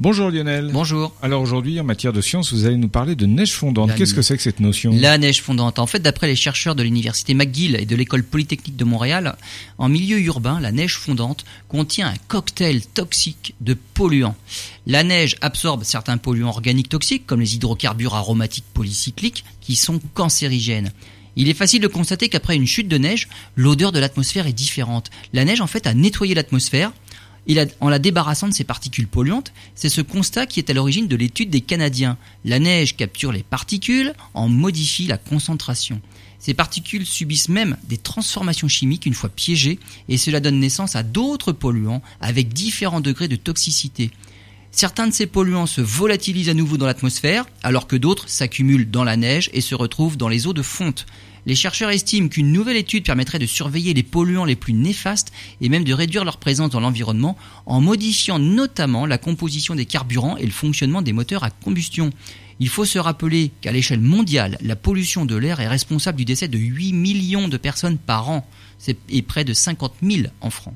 Bonjour Lionel. Bonjour. Alors aujourd'hui, en matière de science, vous allez nous parler de neige fondante. Qu'est-ce que c'est que cette notion? La neige fondante. En fait, d'après les chercheurs de l'université McGill et de l'école polytechnique de Montréal, en milieu urbain, la neige fondante contient un cocktail toxique de polluants. La neige absorbe certains polluants organiques toxiques, comme les hydrocarbures aromatiques polycycliques, qui sont cancérigènes. Il est facile de constater qu'après une chute de neige, l'odeur de l'atmosphère est différente. La neige, en fait, a nettoyé l'atmosphère, en la débarrassant de ses particules polluantes, c'est ce constat qui est à l'origine de l'étude des Canadiens. La neige capture les particules, en modifie la concentration. Ces particules subissent même des transformations chimiques une fois piégées, et cela donne naissance à d'autres polluants avec différents degrés de toxicité. Certains de ces polluants se volatilisent à nouveau dans l'atmosphère, alors que d'autres s'accumulent dans la neige et se retrouvent dans les eaux de fonte. Les chercheurs estiment qu'une nouvelle étude permettrait de surveiller les polluants les plus néfastes et même de réduire leur présence dans l'environnement en modifiant notamment la composition des carburants et le fonctionnement des moteurs à combustion. Il faut se rappeler qu'à l'échelle mondiale, la pollution de l'air est responsable du décès de 8 millions de personnes par an et près de 50 000 en France.